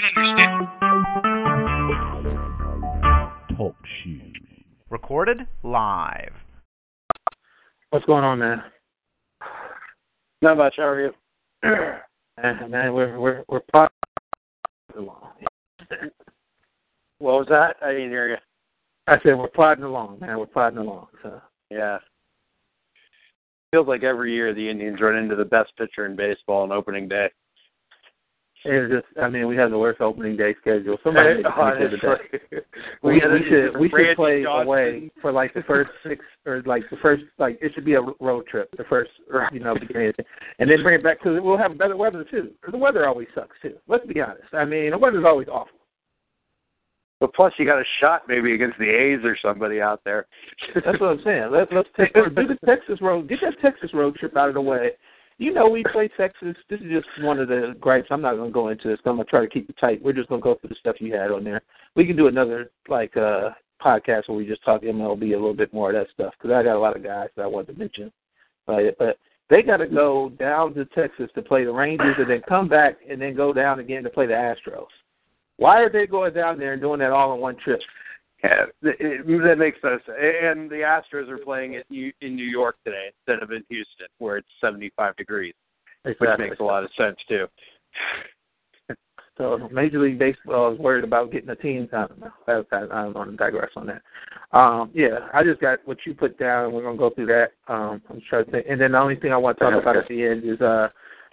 can understand. Talk shoes. Recorded live. What's going on, man? Not much. How are you? man, man we're we're we're plodding along. What was that? I didn't hear you. I said we're plodding along, man. We're plodding along. So Yeah. Feels like every year the Indians run into the best pitcher in baseball on opening day. It's just, I mean, we have the worst opening day schedule. Somebody needs to oh, that. We, we should we should play Johnson. away for like the first six or like the first like it should be a road trip the first you know beginning and then bring it back because we'll have better weather too. The weather always sucks too. Let's be honest. I mean the weather's always awful. But plus, you got a shot maybe against the A's or somebody out there. That's what I'm saying. Let's let's take or do the Texas road. Get that Texas road trip out of the way. You know we play Texas. This is just one of the gripes. I'm not going to go into this. I'm going to try to keep it tight. We're just going to go through the stuff you had on there. We can do another like uh podcast where we just talk MLB a little bit more of that stuff because I got a lot of guys that I want to mention. But but they got to go down to Texas to play the Rangers and then come back and then go down again to play the Astros. Why are they going down there and doing that all in one trip? Yeah, it, that makes no sense. And the Astros are playing it New- in New York today instead of in Houston, where it's 75 degrees, which makes a lot of sense too. So Major League Baseball is worried about getting a team. I don't know. I, I, I to digress on that. Um, yeah, I just got what you put down, we're gonna go through that. Um, I'm trying to think. And then the only thing I want to talk about at the end is uh,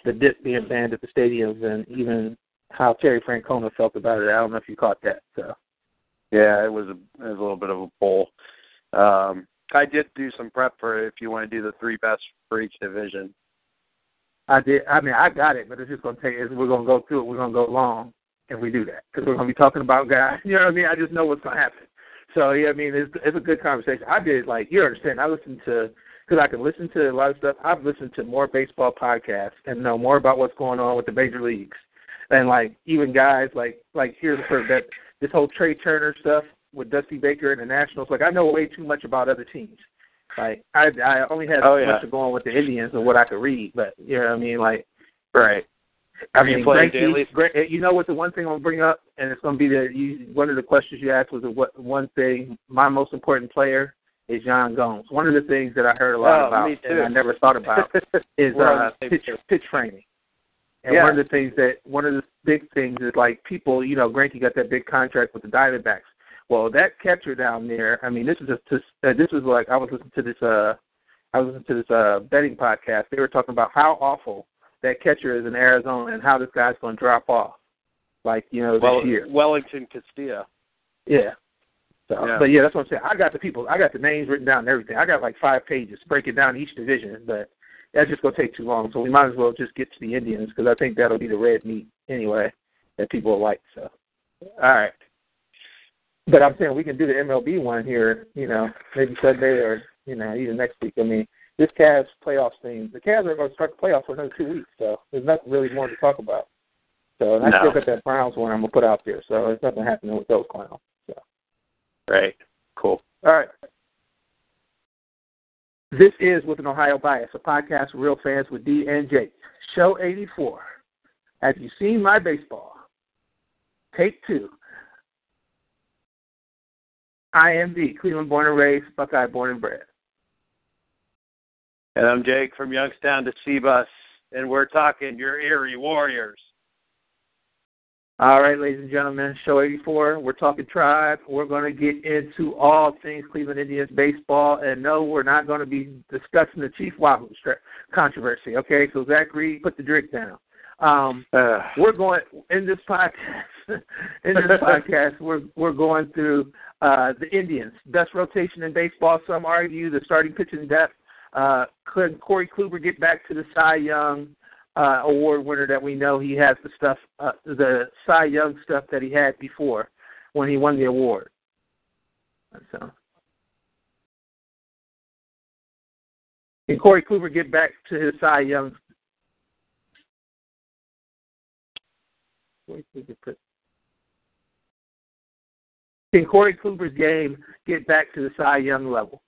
the dip being banned at the stadiums, and even how Terry Francona felt about it. I don't know if you caught that. So Yeah, it was a, it was a little bit of a pull. Um, I did do some prep for if you want to do the three best for each division. I did. I mean, I got it, but it's just gonna take. We're gonna go through it. We're gonna go long if we do that because we're gonna be talking about guys. You know what I mean? I just know what's gonna happen. So yeah, I mean, it's it's a good conversation. I did like you understand. I listened to because I can listen to a lot of stuff. I've listened to more baseball podcasts and know more about what's going on with the major leagues, and like even guys like like here's for that this whole Trey Turner stuff with Dusty Baker and the Nationals. Like I know way too much about other teams. Like I I only had Oh, so yeah. much to go on with the Indians and what I could read, but you know what I mean like. Right. I mean, Greinke- daily? Gre- you know what? The one thing I'm gonna bring up, and it's gonna be the you, one of the questions you asked was the what one thing. My most important player is John Gomes. One of the things that I heard a lot Oh, about and. I never thought about is uh, pitch pitch framing. And Yeah. one of the things that one of the big things is like people, you know, Greinke got that big contract with the Diamondbacks. Well, that catcher down there, I mean, this is just uh, this was like I was listening to this uh I was listening to this uh betting podcast. They were talking about how awful that catcher is in Arizona and how this guy's going to drop off. Like you know this year. Welington Castillo. Yeah. So, Yeah. but yeah, that's what I'm saying. I got the people, I got the names written down and everything. I got like five pages breaking down each division, but that's just gonna take too long. So we might as well just get to the Indians because I think that'll be the red meat anyway that people will like. So, all right. But I'm saying we can do the MLB one here, you know, maybe Sunday or you know even next week. I mean, this Cavs playoffs thing, the Cavs are going to start the playoffs for another two weeks, so there's nothing really more to talk about. So, and I No. still got that Browns one I'm gonna put out there, so there's nothing happening with those clowns. So. Right. Cool. All right. This is With an Ohio Bias, a podcast for real fans with D and Jake. Show 84. Have you seen my baseball? Take two. I am the Cleveland born and raised, Buckeye born and bred. And I'm Jake from Youngstown to Sebus, and we're talking your Erie Warriors. All right, ladies and gentlemen, show 84. We're talking tribe. We're going to get into all things Cleveland Indians baseball. And no, we're not going to be discussing the Chief Wahoo controversy. Okay, so Zach Reed, put the drink down. Um, Uh, we're going in this podcast. in this podcast, we're we're going through uh, the Indians best rotation in baseball. Some argue the starting pitching depth. Uh, could Corey Kluber get back to the Cy Young uh, award winner that we know he has the stuff, uh, the Cy Young stuff that he had before when he won the award. So, can Corey Kluber get back to his Cy Young? Can Corey Kluber's game get back to the Cy Young level?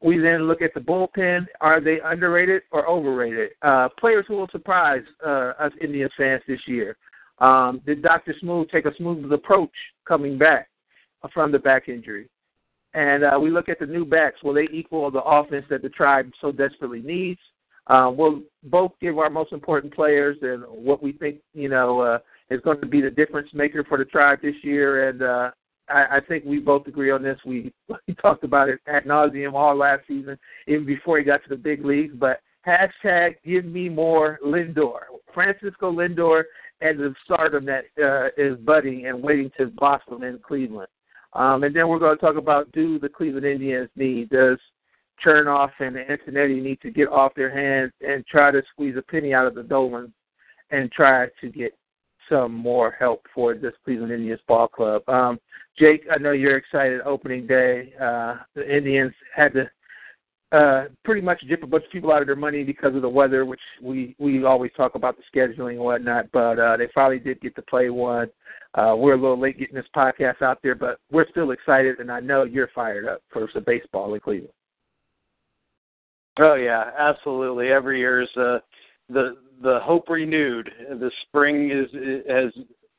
We then look at the bullpen. Are they underrated or overrated? Uh, players who will surprise uh, us Indians fans this year. Um, did Dr. Smooth take a smooth approach coming back from the back injury? And uh, we look at the new backs. Will they equal the offense that the tribe so desperately needs? Um, we'll both give our most important players and what we think, you know, uh, is going to be the difference maker for the tribe this year. And uh, I, I think we both agree on this. We, we talked about it at nauseum all last season, even before he got to the big leagues. But hashtag give me more Lindor. Francisco Lindor and the stardom that uh, is budding and waiting to blossom in Cleveland. Um, and then we're going to talk about do the Cleveland Indians need? Does Chernoff and Antonetti need to get off their hands and try to squeeze a penny out of the Dolans and try to get some more help for this Cleveland Indians ball club. Um, Jake, I know you're excited. Opening day, uh, the Indians had to uh, pretty much dip a bunch of people out of their money because of the weather, which we we always talk about the scheduling and whatnot. But uh, they finally did get to play one. Uh, we're a little late getting this podcast out there, but we're still excited, and I know you're fired up for some baseball in Cleveland. Oh yeah, absolutely. Every year is uh, the the hope renewed. The spring is has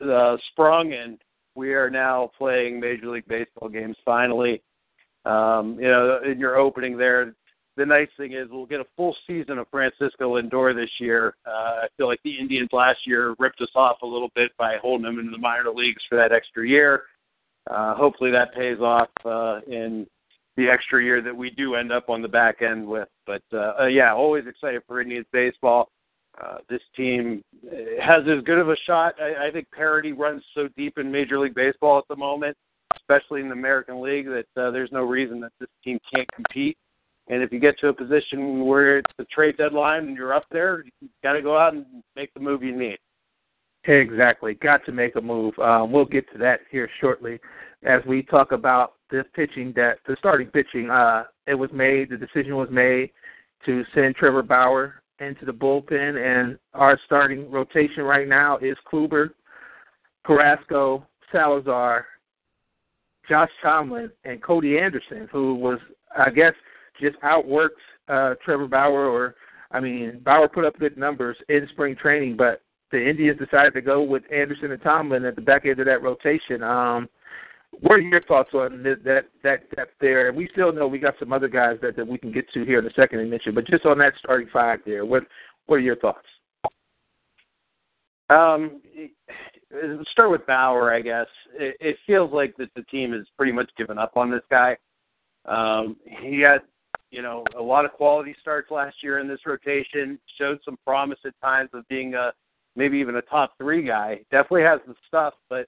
uh, sprung, and we are now playing Major League Baseball games finally. Um, you know, in your opening there, the nice thing is we'll get a full season of Francisco Lindor this year. Uh, I feel like the Indians last year ripped us off a little bit by holding him in the minor leagues for that extra year. Uh, hopefully that pays off uh, in the extra year that we do end up on the back end with. But uh, uh, yeah, always excited for Indians baseball. Uh, this team has as good of a shot. I, I think parity runs so deep in Major League Baseball at the moment, especially in the American League, that uh, there's no reason that this team can't compete. And if you get to a position where it's the trade deadline and you're up there, you've got to go out and make the move you need. Exactly. Got to make a move. Um, we'll get to that here shortly as we talk about the pitching that the starting pitching. Uh, it was made. The decision was made to send Trevor Bauer into the bullpen, and our starting rotation right now is Kluber, Carrasco, Salazar, Josh Tomlin, and Cody Anderson, who was, I guess, just outworks uh, Trevor Bauer. Or, I mean, Bauer put up good numbers in spring training, but the Indians decided to go with Anderson and Tomlin at the back end of that rotation. Um, what are your thoughts on that that that depth there? And we still know we got some other guys that, that we can get to here in a second and mention, but just on that starting five there, what what are your thoughts? Um, start with Bauer, I guess. It, it feels like that the team has pretty much given up on this guy. Um, he had, you know, a lot of quality starts last year in this rotation. Showed some promise at times of being a maybe even a top three guy. Definitely has the stuff, but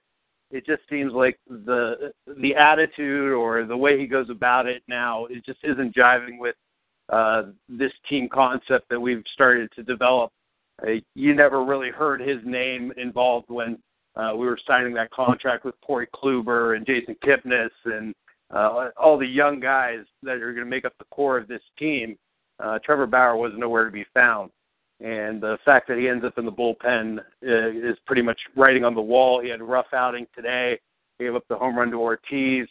it just seems like the the attitude or the way he goes about it now it just isn't jiving with uh, this team concept that we've started to develop. Uh, you never really heard his name involved when uh, we were signing that contract with Corey Kluber and Jason Kipnis and uh, all the young guys that are going to make up the core of this team. Uh, Trevor Bauer was nowhere to be found and the fact that he ends up in the bullpen uh, is pretty much writing on the wall. He had a rough outing today. He gave up the home run to Ortiz.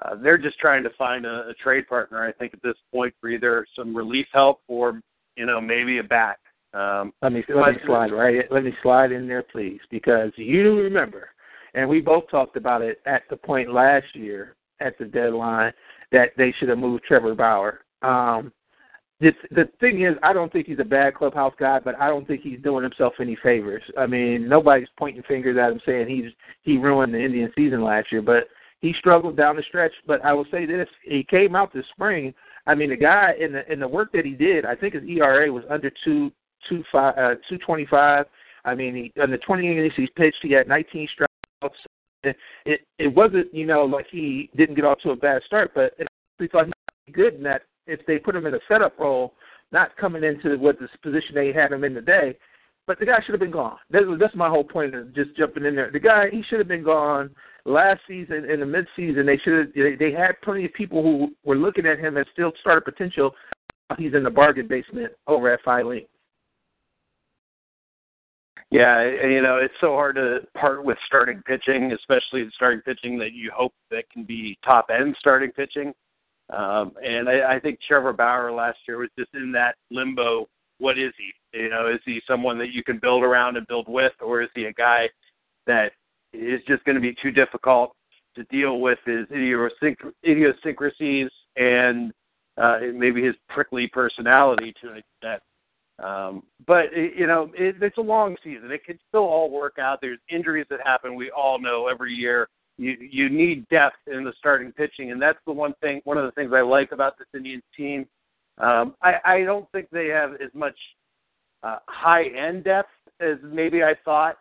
Uh, they're just trying to find a, a trade partner, I think, at this point for either some relief help or, you know, maybe a bat. Um, let me let me slide right. Let me slide in there, please, because you remember, and we both talked about it at the point last year at the deadline that they should have moved Trevor Bauer. Um, the the thing is, I don't think he's a bad clubhouse guy, but I don't think he's doing himself any favors. I mean, nobody's pointing fingers at him saying he's he ruined the Indian season last year, but he struggled down the stretch. But I will say this: he came out this spring. I mean, the guy in the in the work that he did, I think his ERA was under two two five uh, two twenty five. I mean, he, in the twenty innings he's pitched, he had 19 strikeouts. It, it it wasn't you know like he didn't get off to a bad start, but we thought he was good in that if they put him in a setup role, not coming into what the position they had him in today. But the guy should have been gone. That's, that's my whole point of just jumping in there. The guy he should have been gone last season in the midseason. They should have. They, they had plenty of people who were looking at him as still starter potential. He's in the bargain basement over at Filene. Yeah, you know it's so hard to part with starting pitching, especially starting pitching that you hope that can be top end starting pitching. Um, and I, I think Trevor Bauer last year was just in that limbo. What is he? You know, is he someone that you can build around and build with, or is he a guy that is just going to be too difficult to deal with his idiosync- idiosyncrasies and uh, maybe his prickly personality to an extent. Um, but it, you know, it, it's a long season. It can still all work out. There's injuries that happen. We all know every year. You you need depth in the starting pitching, and that's the one thing. One of the things I like about this Indians team. Um, I, I don't think they have as much uh, high end depth as maybe I thought,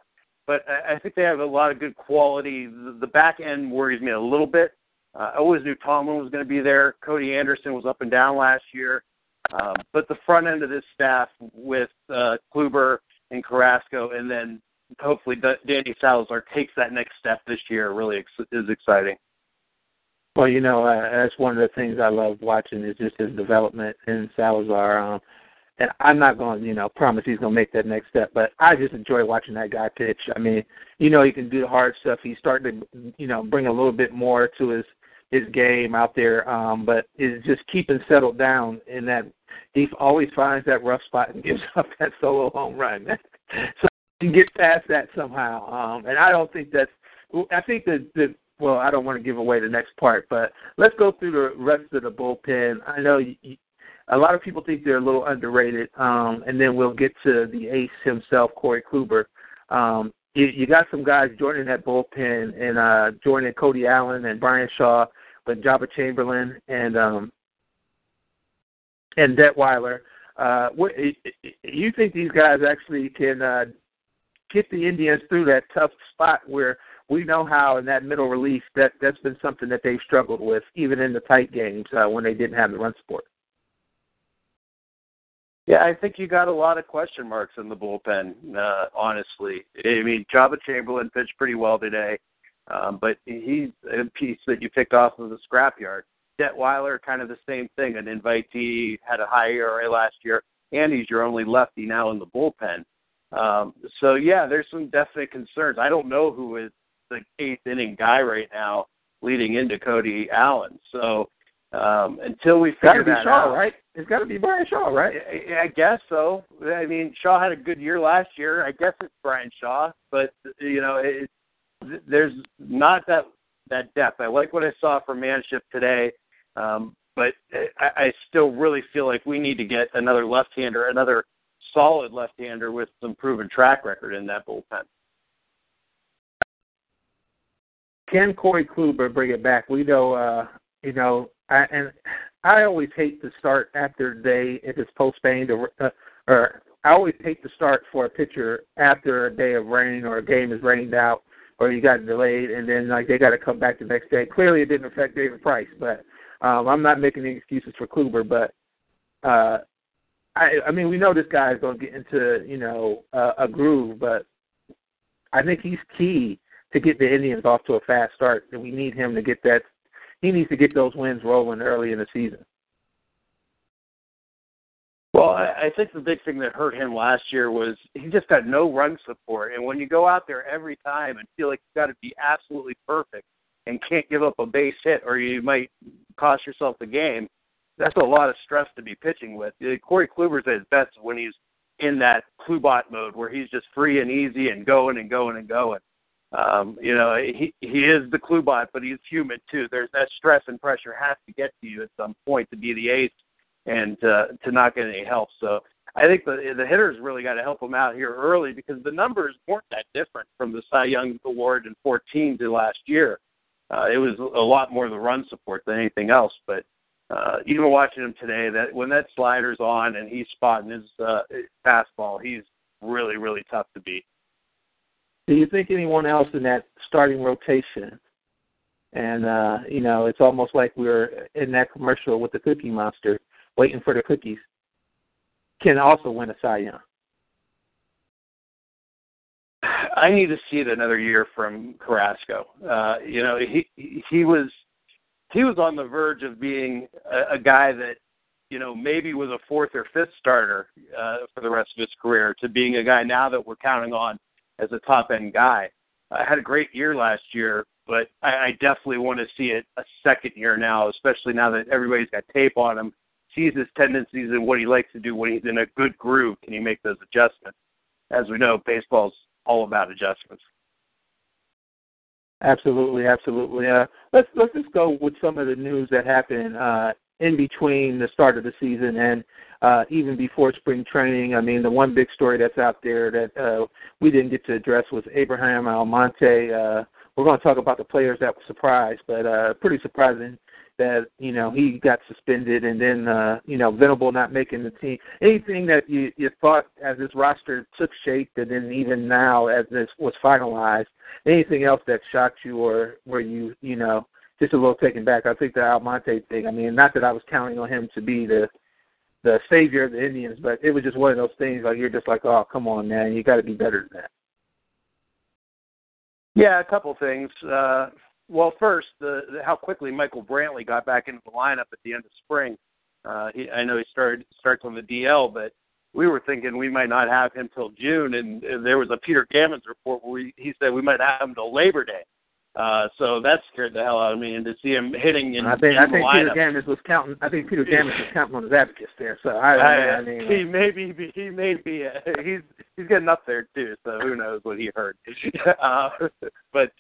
but I, I think they have a lot of good quality. The, the back end worries me a little bit. Uh, I always knew Tomlin was going to be there. Cody Anderson was up and down last year. Um, but the front end of this staff with uh, Kluber and Carrasco, and then hopefully Danny Salazar takes that next step this year, really ex- is exciting. Well, you know, uh, that's one of the things I love watching is just his development in Salazar. Um, and I'm not going to, you know, promise he's going to make that next step, but I just enjoy watching that guy pitch. I mean, you know, he can do the hard stuff. He's starting to, you know, bring a little bit more to his his game out there, um, but is just keeping settled down in that he always finds that rough spot and gives up that solo home run. so he gets past that somehow, um, and I don't think that's. I think that the well, I don't want to give away the next part, but let's go through the rest of the bullpen. I know you, a lot of people think they're a little underrated, um, and then we'll get to the ace himself, Corey Kluber. Um, you, you got some guys joining that bullpen, and uh, joining Cody Allen and Bryan Shaw, but Joba Chamberlain and um, and Detwiler. Uh, what, you think these guys actually can uh, get the Indians through that tough spot where we know how in that middle relief that that's been something that they've struggled with even in the tight games uh, when they didn't have the run support. Yeah, I think you got a lot of question marks in the bullpen. Uh, honestly, I mean, Joba Chamberlain pitched pretty well today, um, but he's a piece that you picked off of the scrapyard. Detwiler, kind of the same thing. An invitee had a high ERA last year, and he's your only lefty now in the bullpen. Um, so yeah, there's some definite concerns. I don't know who is the eighth inning guy right now leading into Cody Allen. So um, until we figure that Shaw, out, right? It's got to be Bryan Shaw, right? I, I guess so. I mean, Shaw had a good year last year. I guess it's Bryan Shaw, but you know, it, there's not that that depth. I like what I saw from Manship today, um, but I, I still really feel like we need to get another left-hander, another solid left-hander with some proven track record in that bullpen. Can Corey Kluber bring it back? We know, uh, you know, I, and I always hate to start after a day if it's postponed or uh, or I always hate to start for a pitcher after a day of rain or a game is rained out or you got delayed and then like they got to come back the next day. Clearly, it didn't affect David Price, but um, I'm not making any excuses for Kluber. But uh, I, I mean, we know this guy is going to get into you know uh, a groove, but I think he's key to get the Indians off to a fast start, and we need him to get that he needs to get those wins rolling early in the season. Well, I, I think the big thing that hurt him last year was he just got no run support. And when you go out there every time and feel like you've got to be absolutely perfect and can't give up a base hit or you might cost yourself the game, that's a lot of stress to be pitching with. Corey Kluber's at his best when he's in that Klubot mode where he's just free and easy and going and going and going. Um, you know, he he is the Klubot, but he's human too. There's that stress and pressure has to get to you at some point to be the ace and uh, to not get any help. So I think the the hitters really got to help him out here early because the numbers weren't that different from the Cy Young Award in 14 to last year. Uh, it was a lot more the run support than anything else. But uh, even watching him today, that when that slider's on and he's spotting his uh, fastball, he's really really tough to beat. Do you think anyone else in that starting rotation? And uh, you know, it's almost like we're in that commercial with the Cookie Monster, waiting for the cookies. Can also win a Cy Young. I need to see it another year from Carrasco. Uh, you know, he he was he was on the verge of being a, a guy that you know maybe was a fourth or fifth starter uh, for the rest of his career to being a guy now that we're counting on as a top end guy. I had a great year last year, but I, I definitely want to see it a second year now, especially now that everybody's got tape on him, sees his tendencies and what he likes to do when he's in a good groove. Can he make those adjustments? As we know, baseball's all about adjustments. Absolutely, absolutely. Uh, let's let's just go with some of the news that happened uh, in between the start of the season and uh, even before spring training. I mean, the one big story that's out there that uh, we didn't get to address was Abraham Almonte. Uh, we're going to talk about the players that were surprised, but uh, pretty surprising that you know he got suspended and then uh you know Venable not making the team. Anything that you you thought as this roster took shape and then even now as this was finalized, anything else that shocked you or were you you know just a little taken back? I think the Almonte thing. I mean, not that I was counting on him to be the the savior of the Indians, but it was just one of those things like you're just like, oh come on man, you got to be better than that. Yeah, a couple things. Uh well, first, the, the how quickly Michael Brantley got back into the lineup at the end of spring. Uh, he, I know he started starts on the DL, but we were thinking we might not have him till June, and, and there was a Peter Gammons report where he, he said we might have him till Labor Day. Uh, so that scared the hell out of me, and to see him hitting in, I think in I think Peter Gammons was counting. I think Peter Gammons was counting on his advocates there. So I, I, I, I mean, he may be he may be uh, he's he's getting up there too. So who knows what he heard? uh, but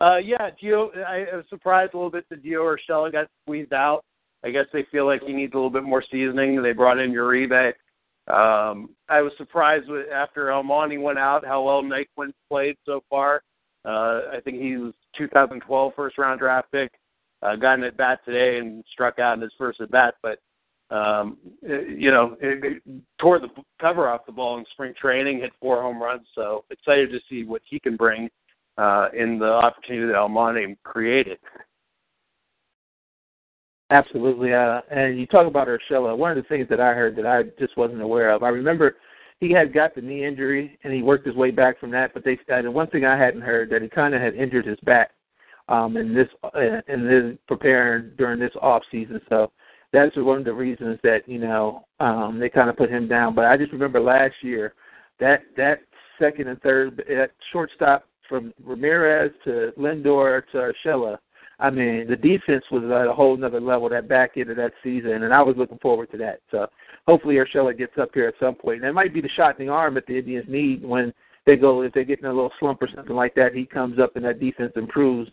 uh, yeah, Gio. I, was surprised a little bit that Gio Urshela got squeezed out. I guess they feel like he needs a little bit more seasoning. They brought in Uribe. Um, I was surprised with, after Almonte went out how well Naquin played so far. Uh, I think he was 2012 first round draft pick. Uh, got an at bat today and struck out in his first at bat, but um, you know, it, it tore the cover off the ball in spring training, hit four home runs. So excited to see what he can bring uh, in the opportunity that Almonte created. Absolutely. Uh, and you talk about Urshela. One of the things that I heard that I just wasn't aware of. I remember he had got the knee injury and he worked his way back from that. But they and one thing I hadn't heard that he kind of had injured his back um, in this uh, in this preparing during this off season. So that's one of the reasons that you know um, they kind of put him down. But I just remember last year that that second and third that shortstop from Ramirez to Lindor to Urshela I mean, the defense was at a whole nother level that back end of that season, and I was looking forward to that. So hopefully Urshela gets up here at some point. And it might be the shot in the arm that the Indians need when they go if they get in a little slump or something like that. He comes up and that defense improves.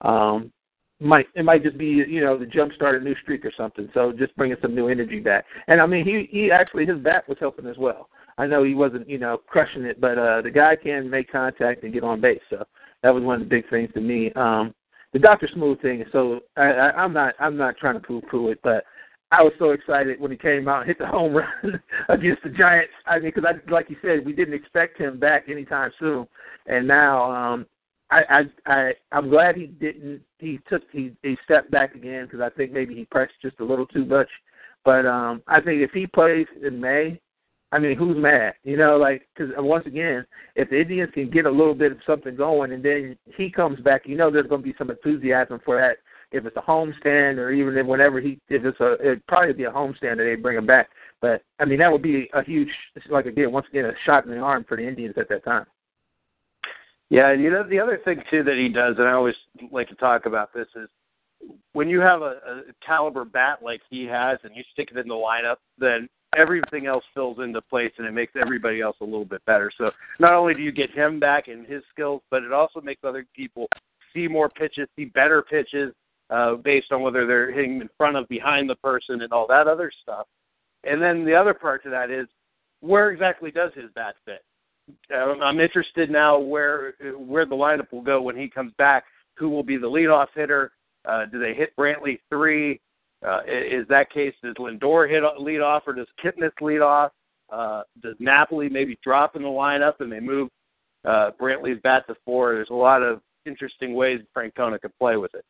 Um, might it might just be you know the jump start a new streak or something. So just bringing some new energy back. And I mean he he actually his bat was helping as well. I know he wasn't you know crushing it, but uh the guy can make contact and get on base. So that was one of the big things to me. Um, the Doctor Smooth thing. So I, I, I'm not I'm not trying to poo poo it, but I was so excited when he came out and hit the home run against the Giants. I mean, because I like you said, we didn't expect him back anytime soon, and now um, I, I I I'm glad he didn't. He took he he stepped back again because I think maybe he pressed just a little too much. But um, I think if he plays in May, I mean, who's mad? You know, like because uh, once again, if the Indians can get a little bit of something going, and then he comes back, you know, there's going to be some enthusiasm for that. If it's a homestand, or even if whenever he, if it's a, it'd probably be a homestand that they bring him back. But I mean, that would be a huge, like again, once again, a shot in the arm for the Indians at that time. Yeah, and you know the other thing too that he does, and I always like to talk about this is when you have a, a caliber bat like he has, and you stick it in the lineup, then everything else fills into place and it makes everybody else a little bit better. So not only do you get him back and his skills, but it also makes other people see more pitches, see better pitches, uh, based on whether they're hitting in front of, behind the person, and all that other stuff. And then the other part to that is where exactly does his bat fit? Um, I'm interested now where where the lineup will go when he comes back. Who will be the leadoff hitter? Uh, do they hit Brantley three? Uh, is that case does Lindor hit lead off or does Kipnis lead off? Uh, does Napoli maybe drop in the lineup and they move uh, Brantley's bat to four? There's a lot of interesting ways Francona could play with it.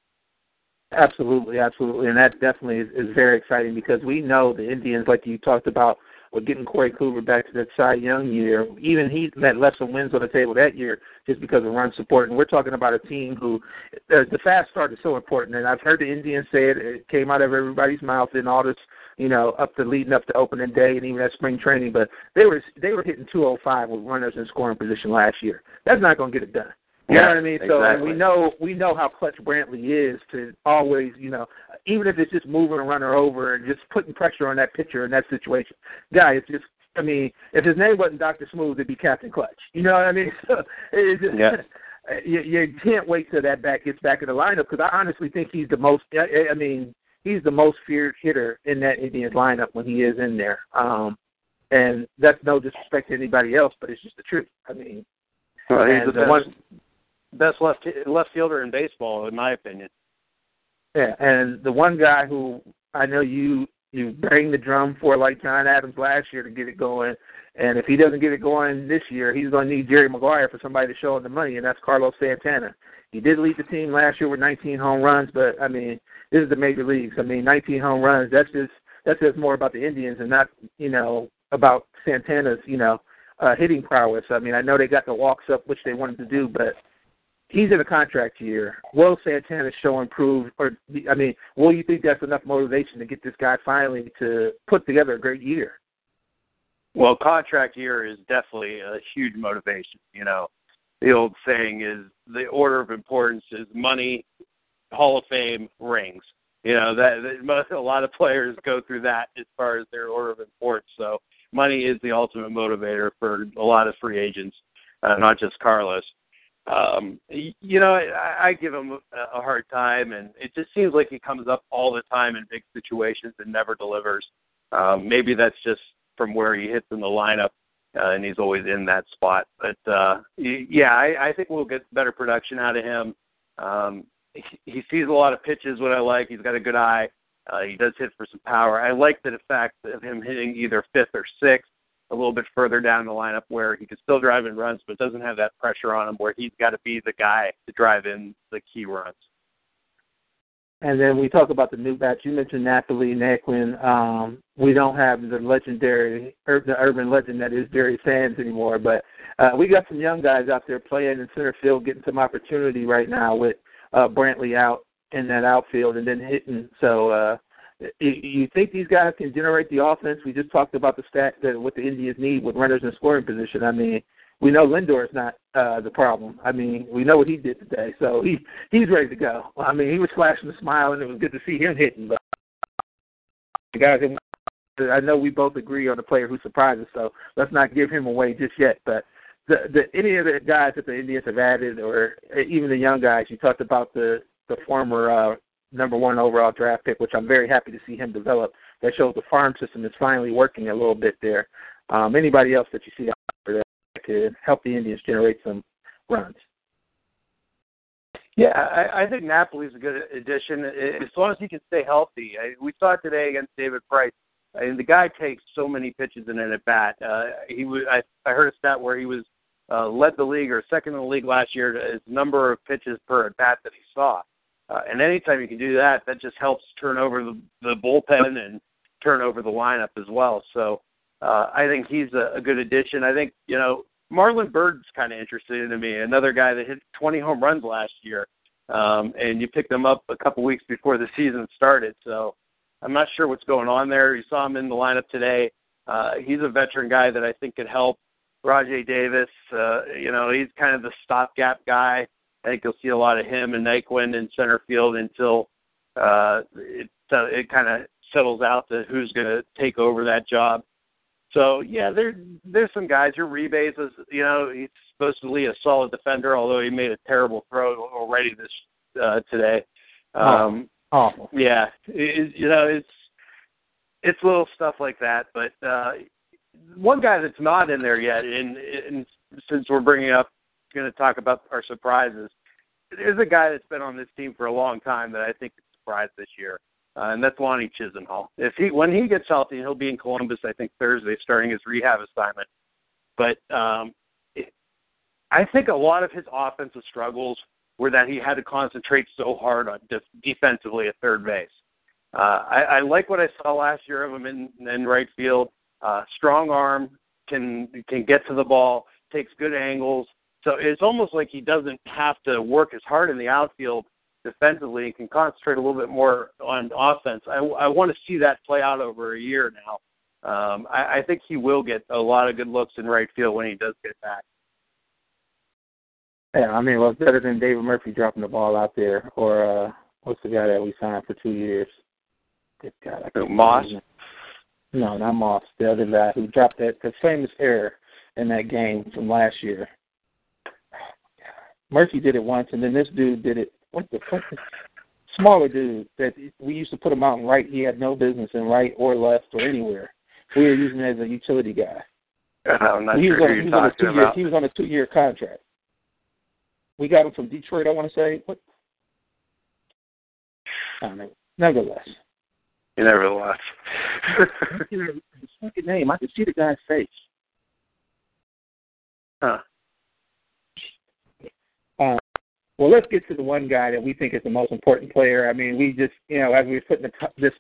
Absolutely, absolutely, and that definitely is, is very exciting because we know the Indians, like you talked about, with getting Corey Kluber back to that Cy Young year. Even he that left some wins on the table that year just because of run support. And we're talking about a team who uh, the fast start is so important. And I've heard the Indians say it. It came out of everybody's mouth in all this, you know, up to leading up to opening day and even at spring training. But they were they were hitting 205 with runners in scoring position last year. That's not going to get it done. You yeah, know what I mean? Exactly. So and we know we know how clutch Brantley is to always, you know, even if it's just moving a runner over and just putting pressure on that pitcher in that situation. Guy, it's just I mean, if his name wasn't Doctor Smooth, it'd be Captain Clutch. You know what I mean? So it's just, yeah. you, you can't wait till that back gets back in the lineup because I honestly think he's the most. I, I mean, he's the most feared hitter in that Indians lineup when he is in there. Um, and that's no disrespect to anybody else, but it's just the truth. I mean, well, he's the best, one, best left left fielder in baseball, in my opinion. Yeah, and the one guy who I know you you bang the drum for like John Adams last year to get it going, and if he doesn't get it going this year, he's going to need Jerry Maguire for somebody to show him the money, and that's Carlos Santana. He did lead the team last year with 19 home runs, but I mean, this is the major leagues. I mean, 19 home runs. That's just that says more about the Indians and not you know about Santana's you know uh, hitting prowess. I mean, I know they got the walks up, which they wanted to do, but he's in a contract year. Will Santana show improve, or I mean, will you think that's enough motivation to get this guy finally to put together a great year? Well, contract year is definitely a huge motivation. You know, the old saying is the order of importance is money, Hall of Fame, rings. You know that, that a lot of players go through that as far as their order of importance. So money is the ultimate motivator for a lot of free agents, uh, not just Carlos. Um, you know, I, I give him a, hard time, and it just seems like he comes up all the time in big situations and never delivers. Um, maybe that's just from where he hits in the lineup, uh, and he's always in that spot. But uh, yeah, I, I think we'll get better production out of him. Um, he, he sees a lot of pitches, what I like. He's got a good eye. Uh, he does hit for some power. I like the fact of him hitting either fifth or sixth, a little bit further down the lineup where he can still drive in runs, but doesn't have that pressure on him where he's got to be the guy to drive in the key runs. And then we talk about the new batch. You mentioned Napoli, Naquin. Um, we don't have the legendary, the urban legend that is Jerry Sands anymore, but uh, we got some young guys out there playing in center field, getting some opportunity right now with uh, Brantley out in that outfield and then hitting. So uh, you think these guys can generate the offense? We just talked about the stat that what the Indians need with runners in scoring position. I mean, we know Lindor is not uh, the problem. I mean, we know what he did today, so he he's ready to go. I mean, he was flashing a smile, and it was good to see him hitting. But the guys, I know we both agree on the player who surprised us, so let's not give him away just yet. But the, the any of the guys that the Indians have added, or even the young guys, you talked about the the former uh, number one overall draft pick, which I'm very happy to see him develop. That shows the farm system is finally working a little bit there. Um, anybody else that you see out there to help the Indians generate some runs. Yeah, I, I think Napoli's a good addition as long as he can stay healthy. I, we saw it today against David Price. I mean, the guy takes so many pitches in an at bat. Uh, he was. I, I heard a stat where he was uh, led the league or second in the league last year his number of pitches per at bat that he saw. Uh, and anytime you can do that, that just helps turn over the, the bullpen and turn over the lineup as well. So uh, I think he's a, a good addition. I think you know Marlon Byrd's kind of interesting to me. Another guy that hit 20 home runs last year, um, and you picked him up a couple weeks before the season started. So I'm not sure what's going on there. You saw him in the lineup today. Uh, he's a veteran guy that I think could help. Rajay Davis, uh, you know, he's kind of the stopgap guy. I think you'll see a lot of him and Naquin in center field until uh, it uh, it kind of settles out to who's going to take over that job. So yeah, there there's some guys. Uribe is you know he's supposed to be a solid defender, although he made a terrible throw already this uh, today. Um, oh, yeah, it, you know it's it's little stuff like that. But uh, one guy that's not in there yet, and, and since we're bringing up, going to talk about our surprises. There's a guy that's been on this team for a long time that I think is surprised this year uh, and that's Lonnie Chisenhall. If he when he gets healthy, he'll be in Columbus. I think Thursday, starting his rehab assignment. But um, it, I think a lot of his offensive struggles were that he had to concentrate so hard on def- defensively at third base. Uh, I, I like what I saw last year of him in, in right field. Uh, strong arm, can can get to the ball, takes good angles. So it's almost like he doesn't have to work as hard in the outfield defensively and can concentrate a little bit more on offense. I, I want to see that play out over a year now. Um, I, I think he will get a lot of good looks in right field when he does get back. Yeah, I mean, well, it's better than David Murphy dropping the ball out there, or uh, what's the guy that we signed for two years? Good God, I can't Moss. No, not Moss. The other guy who dropped that the famous error in that game from last year. Murphy did it once, and then this dude did it. What the fuck? Smaller dude that we used to put him out in right. He had no business in right or left or anywhere. We were using him as a utility guy. I'm not he sure was who on, you're he was on a talking two year. about. He was on a two year contract. We got him from Detroit. I want to say. What? I don't know. Nevertheless, Nevertheless. his fucking name. I could see the guy's face. huh. Uh, well, let's get to the one guy that we think is the most important player. I mean, we just, you know, as we were putting the, this,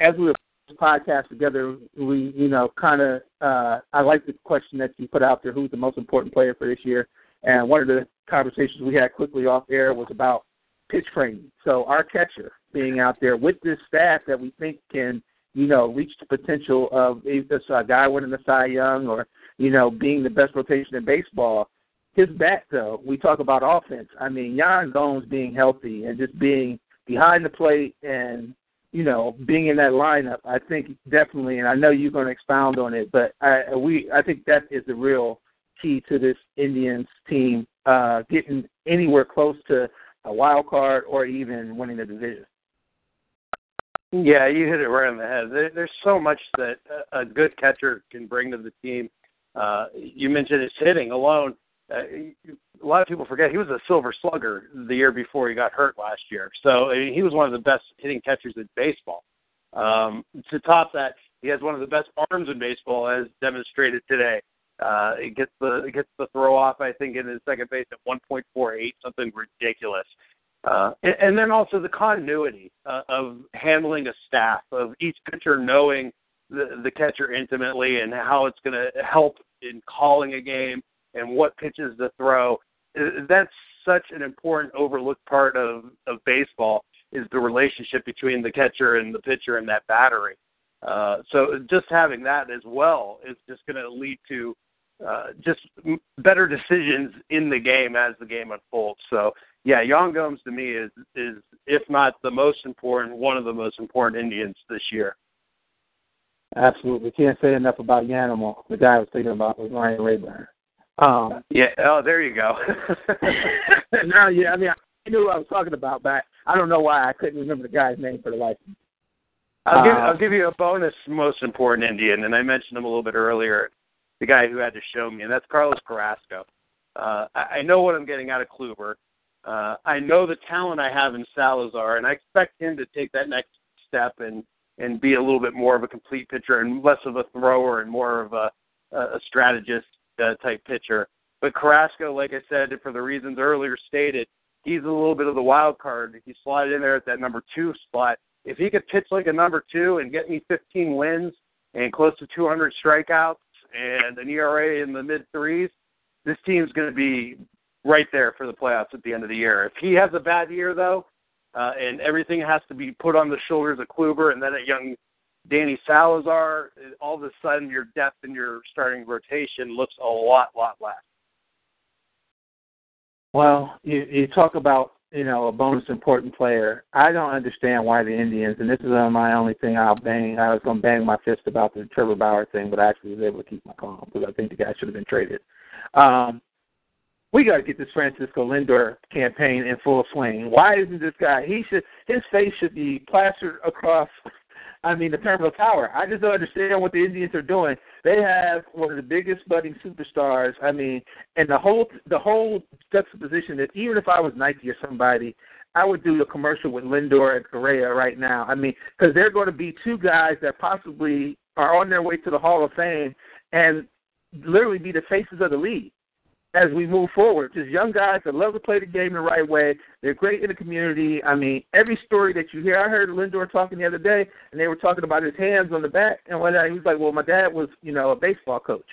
as we were podcast together, we, you know, kind of, uh, I like the question that you put out there: who's the most important player for this year? And one of the conversations we had quickly off air was about pitch framing. So our catcher being out there with this staff that we think can, you know, reach the potential of a guy winning the Cy Young or, you know, being the best rotation in baseball his bat though, we talk about offense. I mean, Yan Gomes being healthy and just being behind the plate and you know being in that lineup, I think definitely. And I know you're going to expound on it, but I we I think that is the real key to this Indians team uh, getting anywhere close to a wild card or even winning the division. Yeah, you hit it right on the head. There, there's so much that a good catcher can bring to the team. Uh, you mentioned his hitting alone. Uh, a lot of people forget he was a silver slugger the year before he got hurt last year. So I mean, he was one of the best hitting catchers in baseball. Um, to top that, he has one of the best arms in baseball, as demonstrated today. Uh, he gets the gets the throw off, I think, in his second base at 1.48, something ridiculous. Uh, and, and then also the continuity uh, of handling a staff, of each pitcher knowing the, the catcher intimately and how it's going to help in calling a game and what pitches to throw. That's such an important overlooked part of, of baseball is the relationship between the catcher and the pitcher and that battery. Uh, so just having that as well is just going to lead to uh, just better decisions in the game as the game unfolds. So yeah, Yan Gomes to me is is if not the most important, one of the most important Indians this year. Absolutely, can't say enough about Yanimal. The guy I was thinking about was Ryan Raburn. Um, Yeah. Oh, there you go. no, yeah, I mean, I knew what I was talking about, but I don't know why I couldn't remember the guy's name for the life. I'll give Uh, I'll give you a bonus most important Indian, and I mentioned him a little bit earlier. The guy who had to show me, and that's Carlos Carrasco. Uh, I, I know what I'm getting out of Kluber. Uh, I know the talent I have in Salazar, and I expect him to take that next step and and be a little bit more of a complete pitcher and less of a thrower and more of a a strategist uh, type pitcher. But Carrasco, like I said, for the reasons earlier stated, he's a little bit of the wild card. He slotted in there at that number two spot. If he could pitch like a number two and get me 15 wins and close to 200 strikeouts and an ERA in the mid threes, this team's going to be right there for the playoffs at the end of the year. If he has a bad year, though, uh, and everything has to be put on the shoulders of Kluber and then a young Danny Salazar, all of a sudden your depth in your starting rotation looks a lot, lot less. Well, you, you talk about you know a bonus important player. I don't understand why the Indians, and this is uh, my only thing I'll bang. I was going to bang my fist about the Trevor Bauer thing, but I actually was able to keep my calm because I think the guy should have been traded. Um, we got to get this Francisco Lindor campaign in full swing. Why isn't this guy? He should his face should be plastered across. I mean, the terminal tower. I just don't understand what the Indians are doing. They have one of the biggest budding superstars. I mean, and the whole the whole juxtaposition that even if I was Nike or somebody, I would do a commercial with Lindor and Correa right now. I mean, because they're going to be two guys that possibly are on their way to the Hall of Fame and literally be the faces of the league as we move forward. Just young guys that love to play the game the right way. They're great in the community. I mean, every story that you hear, I heard Lindor talking the other day, and they were talking about his hands on the bat and whatnot. He was like, "Well, my dad was, you know, a baseball coach."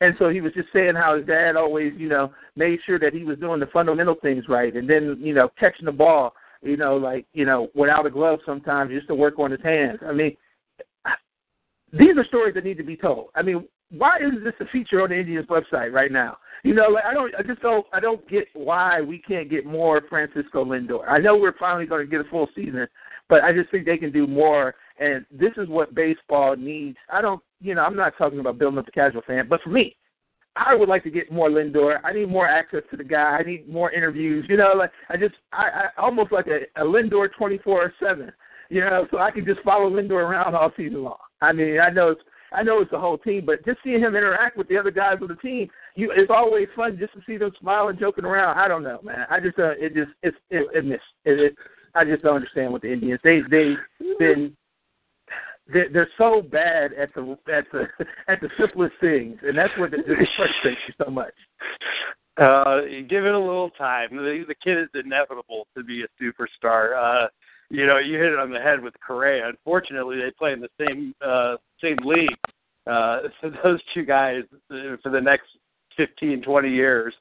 And so he was just saying how his dad always, you know, made sure that he was doing the fundamental things right, and then, you know, catching the ball, you know, like, you know, without a glove sometimes just to work on his hands. I mean, these are stories that need to be told. I mean, why isn't this a feature on the Indians website right now? You know, like I don't, I just don't, I don't get why we can't get more Francisco Lindor. I know we're finally going to get a full season, but I just think they can do more. And this is what baseball needs. I don't, you know, I'm not talking about building up the casual fan, but for me, I would like to get more Lindor. I need more access to the guy. I need more interviews. You know, like I just I, I almost like a, a Lindor twenty four seven. You know, so I can just follow Lindor around all season long. I mean, I know it's I know it's the whole team, but just seeing him interact with the other guys on the team, you it's always fun just to see them smiling, joking around. I don't know, man. I just uh, it just it's it, it missed. It, it, I just don't understand what the Indians they they been they're, they're so bad at the at the at the simplest things, and that's what frustrates you so much. Uh, give it a little time. The, the kid is inevitable to be a superstar. Uh, you know, you hit it on the head with Correa. Unfortunately, they play in the same uh, same league. Uh, so those two guys uh, for the next fifteen, twenty years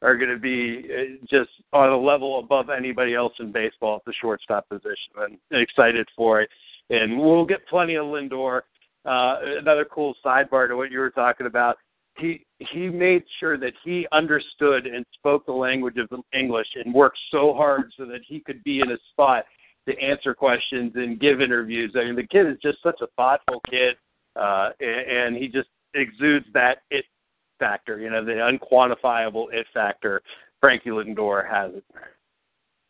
are going to be uh, just on a level above anybody else in baseball at the shortstop position. I'm excited for it and we'll get plenty of Lindor. Uh, another cool sidebar to what you were talking about. He he made sure that he understood and spoke the language of English and worked so hard so that he could be in a spot to answer questions and give interviews. I mean, the kid is just such a thoughtful kid, uh, and, and he just exudes that it factor. You know, the unquantifiable it factor. Frankie Lindor has it.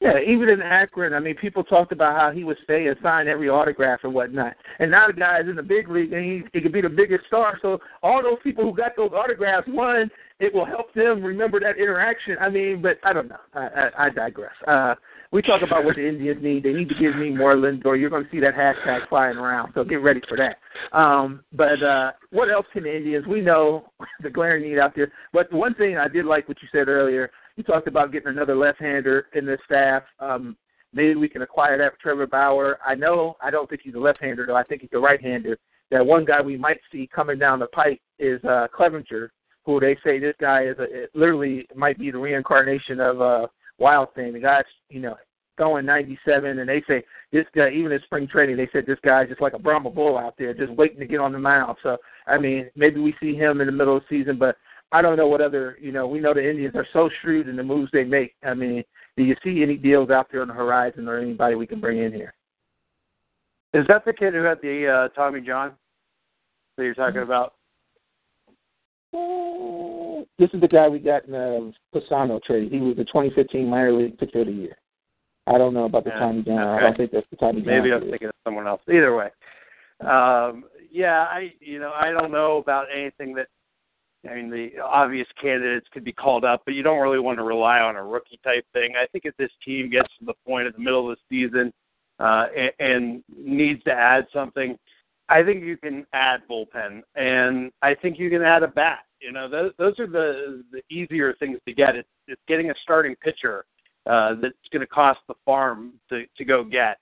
Yeah, even in Akron, I mean, people talked about how he would stay and sign every autograph and whatnot. And now the guy is in the big league, and he, he could be the biggest star. So all those people who got those autographs, one, it will help them remember that interaction. I mean, but I don't know. I, I, I digress. Uh, we talk about what the Indians need. They need to give me more Lindor. You're going to see that hashtag flying around, so get ready for that. Um, but uh, what else can the Indians? We know the glaring need out there. But one thing I did like what you said earlier – you talked about getting another left-hander in the staff. Um, maybe we can acquire that for Trevor Bauer. I know I don't think he's a left-hander though. I think he's a right-hander. That one guy we might see coming down the pipe is uh, Clevinger, who they say this guy is a, it literally might be the reincarnation of uh, Wild Thing. The guy's you know going 97, and they say this guy even in spring training they said this guy's just like a Brahma bull out there, just waiting to get on the mound. So I mean maybe we see him in the middle of the season, but I don't know what other, you know, we know the Indians are so shrewd in the moves they make. I mean, do you see any deals out there on the horizon or anybody we can bring in here? Is that the kid who had the uh, Tommy John that you're talking mm-hmm. about? This is the guy we got in the Pestano trade. He was the 2015 minor league pitcher of the year. I don't know about the yeah. Tommy John. Okay. I don't think that's the Tommy John. Maybe I'm thinking of someone else. Either way, um, yeah, I you know I don't know about anything that I mean, the obvious candidates could be called up, but you don't really want to rely on a rookie type thing. I think if this team gets to the point at the middle of the season uh, and, and needs to add something, I think you can add bullpen, and I think you can add a bat. You know, those, those are the the easier things to get. It's, it's getting a starting pitcher uh, that's going to cost the farm to to go get.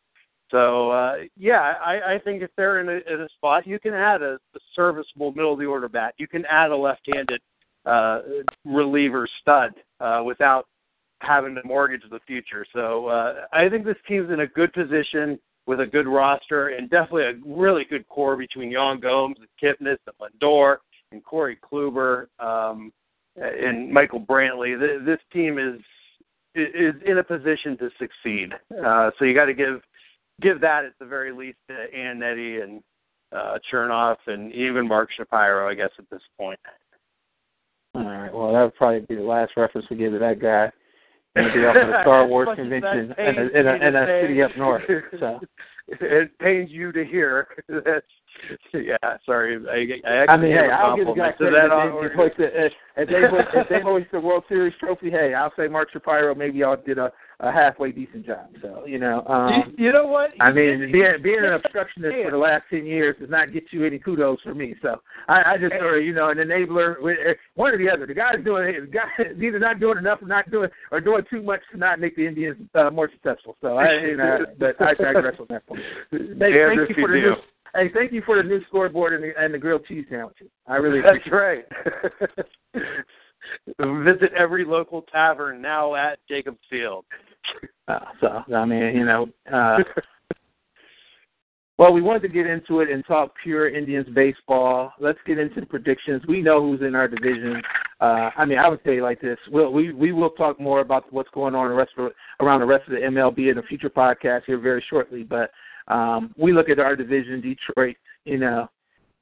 So uh, yeah, I, I think if they're in a, in a spot, you can add a, a serviceable middle of the order bat. You can add a left-handed uh, reliever stud uh, without having to mortgage the future. So uh, I think this team's in a good position with a good roster and definitely a really good core between Yan Gomes and Kipnis and Lindor and Corey Kluber um, and Michael Brantley. This team is is in a position to succeed. Uh, so you got to give give that at the very least to Antonetti and uh, Chernoff and even Mark Shapiro, I guess, at this point. All right. Well, that would probably be the last reference we give to that guy. Going to be off at a Star Wars convention in a, in a, in a city up north. So it pains you to hear. That's yeah. Sorry, I, I, I mean, hey, I'll give the guy credit if they, the, if, they hoist, if they hoist the World Series trophy. Hey, I'll say Mark Shapiro. Maybe y'all did a a halfway decent job. So you know, um, you, you know what? I mean, being being an obstructionist for the last ten years does not get you any kudos for me. So I, I just sort of you know an enabler, eh, one or the other. The guy's doing the guy is either not doing enough or not doing or doing too much to not make the Indians uh, more successful. So I, you know, but I digress on that point. Hey, thank you for the new. Hey, thank you for the new scoreboard and the, and the grilled cheese sandwiches. I really That's right. Visit every local tavern now at Jacobs Field. Uh, so I mean, you know, uh, well, we wanted to get into it and talk pure Indians baseball. Let's get into the predictions. We know who's in our division. Uh, I mean, I would say like this: we'll, we we will talk more about what's going on the rest of, around the rest of the MLB in a future podcast here very shortly. But um, we look at our division, Detroit. You know,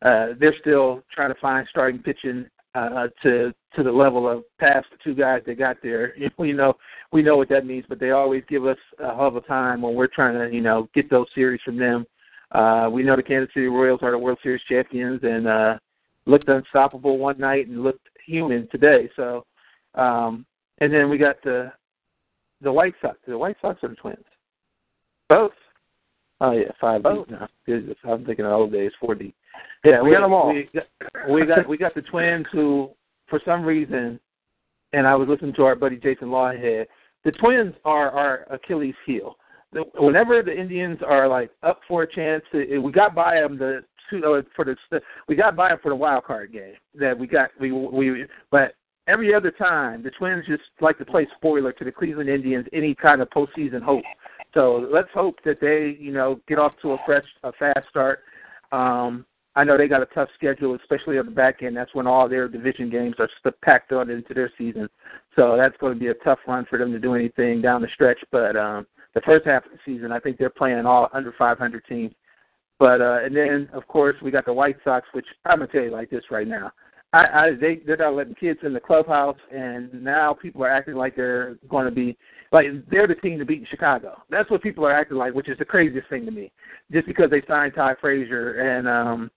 uh, they're still trying to find starting pitching uh, to to the level of past the two guys that got there. You know, we know what that means, but they always give us a hell of a time when we're trying to, you know, get those series from them. Uh, we know the Kansas City Royals are the World Series champions and uh, looked unstoppable one night and looked human today. So, um, and then we got the the White Sox. The White Sox are the Twins. Both. Oh yeah, five Both. deep now. I'm thinking of old days, four deep. Yeah, We got 'em all. We got, we got we got the Twins who, for some reason, and I was listening to our buddy Jason Lawhead. The Twins are our Achilles heel. The- Whenever the Indians are like up for a chance, it, we got by them the two uh, for the we got by them for the wild card game that we got we we but every other time the Twins just like to play spoiler to the Cleveland Indians any kind of postseason hope. So let's hope that they you know get off to a fresh a fast start. Um, I know they got a tough schedule, especially at the back end. That's when all their division games are st- packed on into their season. So that's going to be a tough run for them to do anything down the stretch. But um, the first half of the season, I think they're playing all under 500 teams. But uh, and then of course we got the White Sox, which I'm gonna tell you like this right now. I, I they they're not letting kids in the clubhouse, and now people are acting like they're going to be like they're the team to beat in Chicago. That's what people are acting like, which is the craziest thing to me. Just because they signed Ty Frazier and um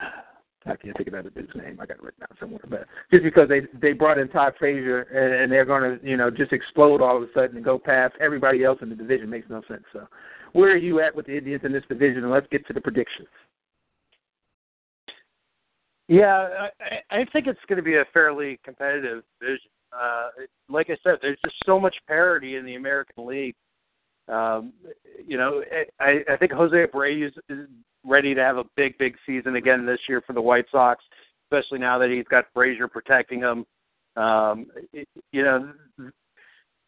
I can't think of that dude's name. I got it written down somewhere. But just because they they brought in Todd Frazier and, and they're going to you know just explode all of a sudden and go past everybody else in the division makes no sense. So, where are you at with the Indians in this division? And let's get to the predictions. Yeah, I, I think it's going to be a fairly competitive division. Uh, like I said, there's just so much parity in the American League. Um, you know, I, I think Jose Abreu is, ready to have a big, big season again this year for the White Sox, especially now that he's got Frazier protecting him. Um, it, you know,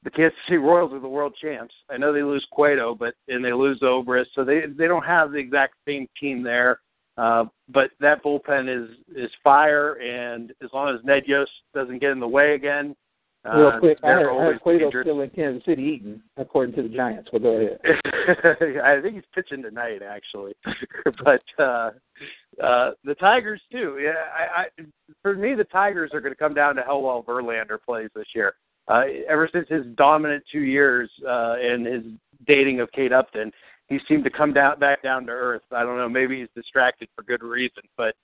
the Kansas City Royals are the world champs. I know they lose Cueto, but and they lose Zobrist, so they they don't have the exact same team there. Uh, but that bullpen is is fire, and as long as Ned Yost doesn't get in the way again, uh, Real quick, I they're I Cueto's still in Kansas City eating, according to the Giants. But go ahead. I think he's pitching tonight, actually. but uh, uh, the Tigers too. Yeah, I, I, for me, the Tigers are going to come down to how well Verlander plays this year. Uh, ever since his dominant two years uh, and his dating of Kate Upton, he seemed to come down back down to earth. I don't know, maybe he's distracted for good reason, but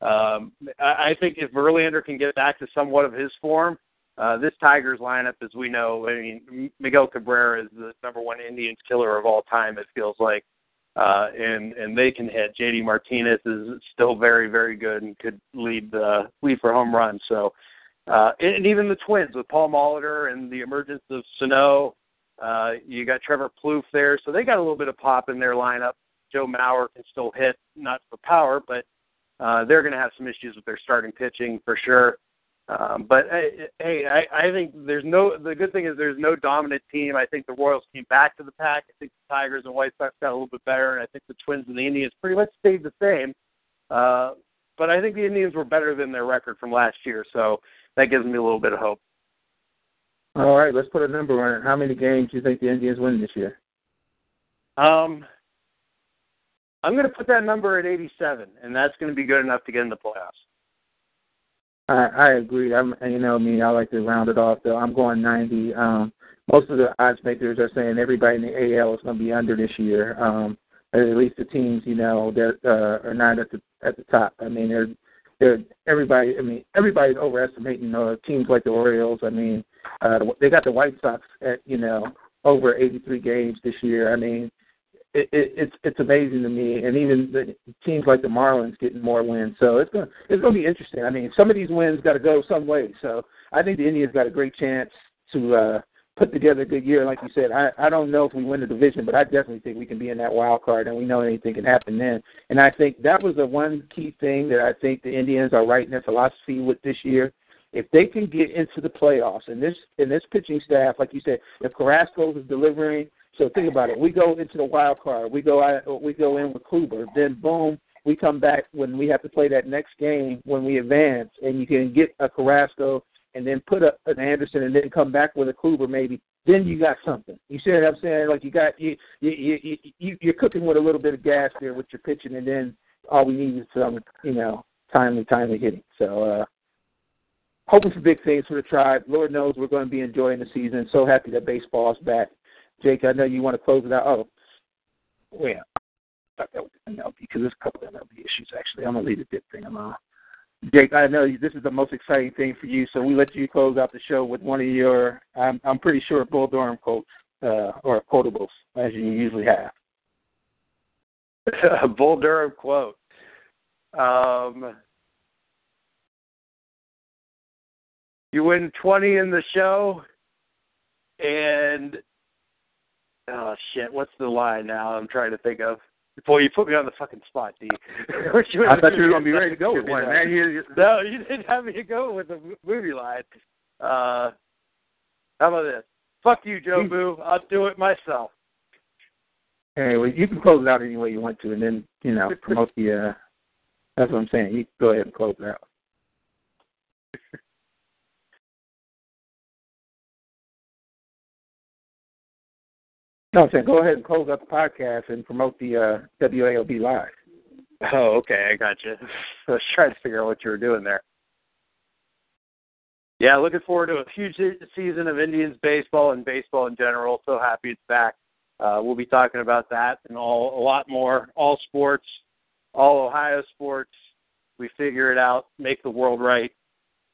um, I, I think if Verlander can get back to somewhat of his form, uh, this Tigers lineup, as we know, I mean, Miguel Cabrera is the number one Indians killer of all time. It feels like, uh, and and they can hit. JD Martinez is still very very good and could lead the lead for home runs. So, uh, and, and even the Twins with Paul Molitor and the emergence of Sano, uh, you got Trevor Plouffe there, so they got a little bit of pop in their lineup. Joe Mauer can still hit, not for power, but uh, they're going to have some issues with their starting pitching for sure. Um, but hey, I, I think there's no. The good thing is there's no dominant team. I think the Royals came back to the pack. I think the Tigers and White Sox got a little bit better, and I think the Twins and the Indians pretty much stayed the same. Uh, but I think the Indians were better than their record from last year, so that gives me a little bit of hope. All right, let's put a number on it. How many games do you think the Indians win this year? Um, I'm going to put that number at 87, and that's going to be good enough to get in the playoffs. I, I agree. I'm, you know me, I like to round it off. Though I'm going 90. Um, most of the odds makers are saying everybody in the AL is going to be under this year. Um, at least the teams, you know, that uh, are not at the at the top. I mean, they're they're everybody. I mean, everybody's overestimating uh, teams like the Orioles. I mean, uh, they got the White Sox at you know over 83 games this year. I mean, it, it, it's it's amazing to me, and even the teams like the Marlins getting more wins. So it's gonna it's gonna be interesting. I mean, some of these wins got to go some way. So I think the Indians got a great chance to uh, put together a good year. Like you said, I I don't know if we win the division, but I definitely think we can be in that wild card, and we know anything can happen then. And I think that was the one key thing that I think the Indians are right in their philosophy with this year. If they can get into the playoffs, and this and this pitching staff, like you said, if Carrasco is delivering so think about it. We go into the wild card. We go out, we go in with Kluber. Then boom, we come back when we have to play that next game when we advance, and you can get a Carrasco and then put a, an Anderson and then come back with a Kluber maybe. Then you got something. You see what I'm saying? Like you got you you you, you you're cooking with a little bit of gas there with your pitching, and then all we need is some you know timely, timely hitting. So uh, hoping for big things for the tribe. Lord knows we're going to be enjoying the season. So happy that baseball's back. Jake, I know you want to close it out. Oh, wait. I thought that was MLB because there's a couple of MLB issues actually. I'm gonna leave the dip thing alone. Jake, I know this is the most exciting thing for you, so we let you close out the show with one of your, I'm, I'm pretty sure, Bull Durham quotes uh, or quotables, as you usually have. Bull Durham quote. Um, you win 20 in the show, and oh shit, what's the line now? I'm trying to think of. Boy, you put me on the fucking spot, D. I thought you were going to be ready to go with one, man. You, no, you didn't have me to go with the movie line. Uh, how about this? Fuck you, Jobu. I'll do it myself. Anyway, you can close it out any way you want to, and then you know promote the. Uh, that's what I'm saying. You go ahead and close it out. No, I'm saying go ahead and close up the podcast and promote the uh, WAOB live. Oh, okay, I got you. I was trying to figure out what you were doing there. Yeah, looking forward to a huge season of Indians baseball and baseball in general. So happy it's back. Uh, we'll be talking about that and all a lot more. All sports, all Ohio sports. We figure it out, make the world right.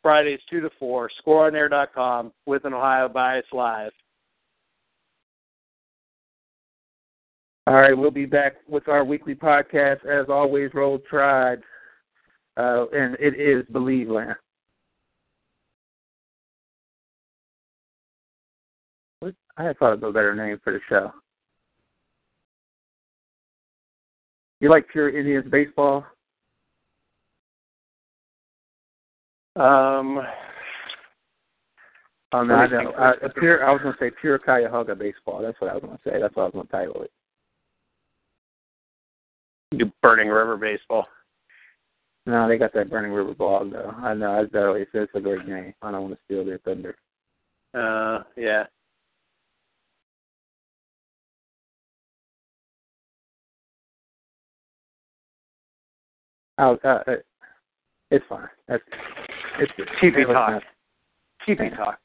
Fridays two to four. ScoreOnAir.com with an Ohio bias live. All right, we'll be back with our weekly podcast as always. Roll Tribe, uh, and it is Believe Land. I had thought of a better name for the show. You like pure Indians baseball? Um, oh, no, I know. Uh, pure, I was going to say pure Cuyahoga baseball. That's what I was going to say. That's what I was going to title it. Do Burning River baseball. No, they got that Burning River ball though. I know. That's always it's a great game. I don't want to steal their thunder. Uh, yeah. Oh, uh, it's fine. That's it's TV talk. TV talk.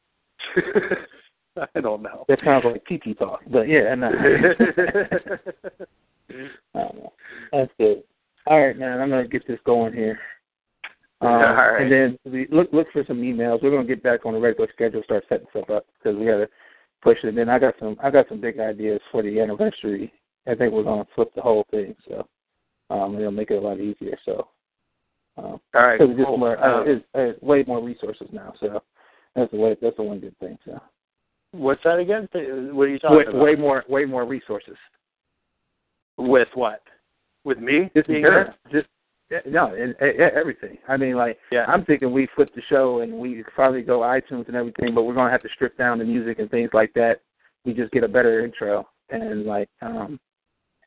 I don't know. That sounds like TT talk, but yeah, no. I don't know. That's good. All right, man. I'm gonna get this going here. Um, All right. And then we look look for some emails. We're gonna get back on the regular schedule, start setting stuff up because we gotta push it. And then I got some I got some big ideas for the anniversary. I think we're gonna flip the whole thing, so um, it'll make it a lot easier. So. Um, All right. It's just cool. more, uh, Um, it's, it's way more resources now, so that's the way. That's the one good thing. So what's that again? What are you talking way, about? way more, way more resources. With what? With me? Just being there? Just yeah, no, and, and everything. I mean, like Yeah. I'm thinking we flip the show and we probably go iTunes and everything, but we're gonna have to strip down the music and things like that. We just get a better intro and like um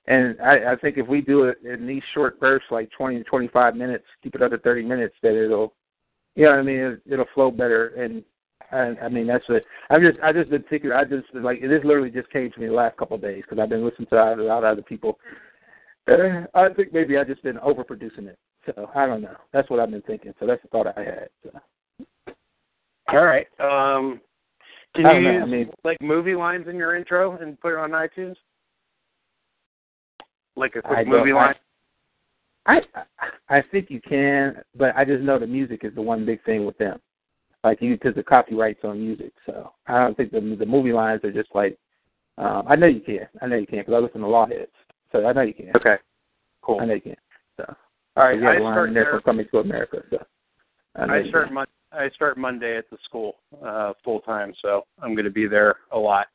and I, I think if we do it in these short bursts, like 20 to 25 minutes, keep it under 30 minutes, that it'll, you know what I mean, it, it'll flow better. And I, I mean, that's it. I've just, I just been thinking, I just like this literally just came to me the last couple of days because I've been listening to a lot of other people. Uh, I think maybe I've just been overproducing it. So I don't know. That's what I've been thinking. So that's the thought I had. So. All right. Um, can you know. use I mean- like movie lines in your intro and put it on iTunes? Like a quick I movie line? I I think you can, but I just know the music is the one big thing with them. Like you, because the copyrights on music, so I don't think the the movie lines are just like. Um, I know you can. I know you can because I listen to Lawheads, so I know you can. Okay. Cool. I know you can. So All right. you have I a line start there for coming to America. So I, I start mon- I start Monday at the school uh, full time, so I'm going to be there a lot.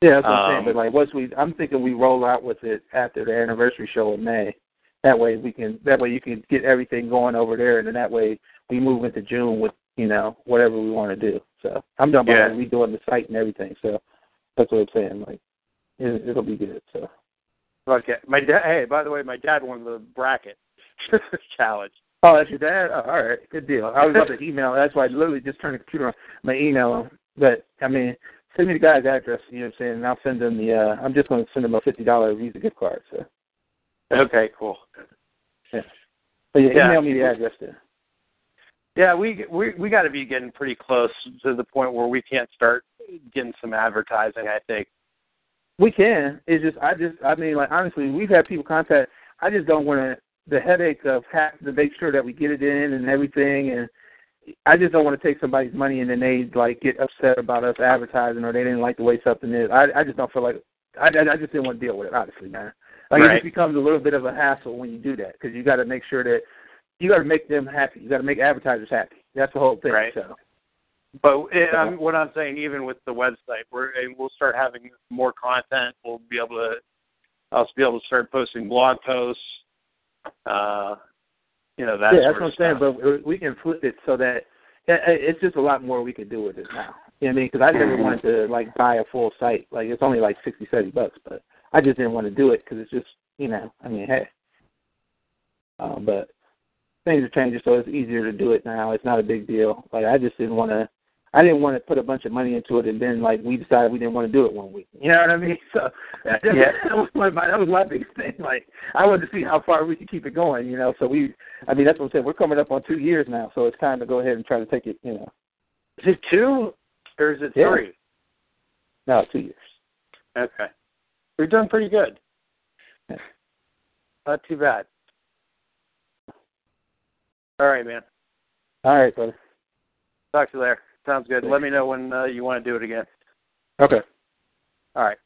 Yeah, that's what I'm saying. um, But like, once we, I'm thinking we roll out with it after the anniversary show in May. That way we can. That way you can get everything going over there, and then that way we move into June with you know whatever we want to do. So I'm done Yeah. about redoing the site and everything. So that's what I'm saying. Like it, it'll be good. So Okay. My dad. Hey, by the way, my dad won the bracket challenge. oh, that's your dad. Oh, all right, good deal. I was about to email. That's why I literally just turned the computer on. My email him. But I mean, send me the guy's address. You know what I'm saying? And I'll send him the. uh I'm just going to send him a fifty dollar Visa gift card. So Okay. Cool. Yeah. But yeah, Yeah. email me the address there. Yeah, we we we got to be getting pretty close to the point where we can't start getting some advertising. I think. We can. It's just I just I mean like honestly we've had people contact. I just don't want to the headache of have to make sure that we get it in and everything and. I just don't want to take somebody's money and then they like get upset about us advertising or they didn't like the way something is. I I just don't feel like I I just didn't want to deal with it honestly, man. Like it just becomes a little bit of a hassle when you do that because you got to make sure that you got to make them happy. You got to make advertisers happy. That's the whole thing. Right. So But it, um, what I'm saying, even with the website, we're and we'll start having more content. We'll be able to also be able to start posting blog posts. Uh, you know that. yeah, that's what I'm saying. stuff. But we can flip it so that it's just a lot more we could do with it now. You know what I mean? Because I never wanted to like buy a full site. Like it's only like sixty, seventy bucks, but I just didn't want to do it because it's just you know. I mean, hey. Um, but things are changing, so it's easier to do it now. It's not a big deal. Like I just didn't want to. I didn't want to put a bunch of money into it, and then like we decided we didn't want to do it one week. You know what I mean? So that, Yeah. that was my that was my biggest thing. Like I wanted to see how far we could keep it going. You know, so we. I mean, that's what I'm saying. We're coming up on two years now, so it's time to go ahead and try to take it. You know, Is it two or is it Yeah. three? no, two years. Okay, we're doing pretty good. Yeah. Not too bad. All right, man. All right, brother. Talk to you later. Sounds good. Let me know when uh, you want to do it again. Okay. All right.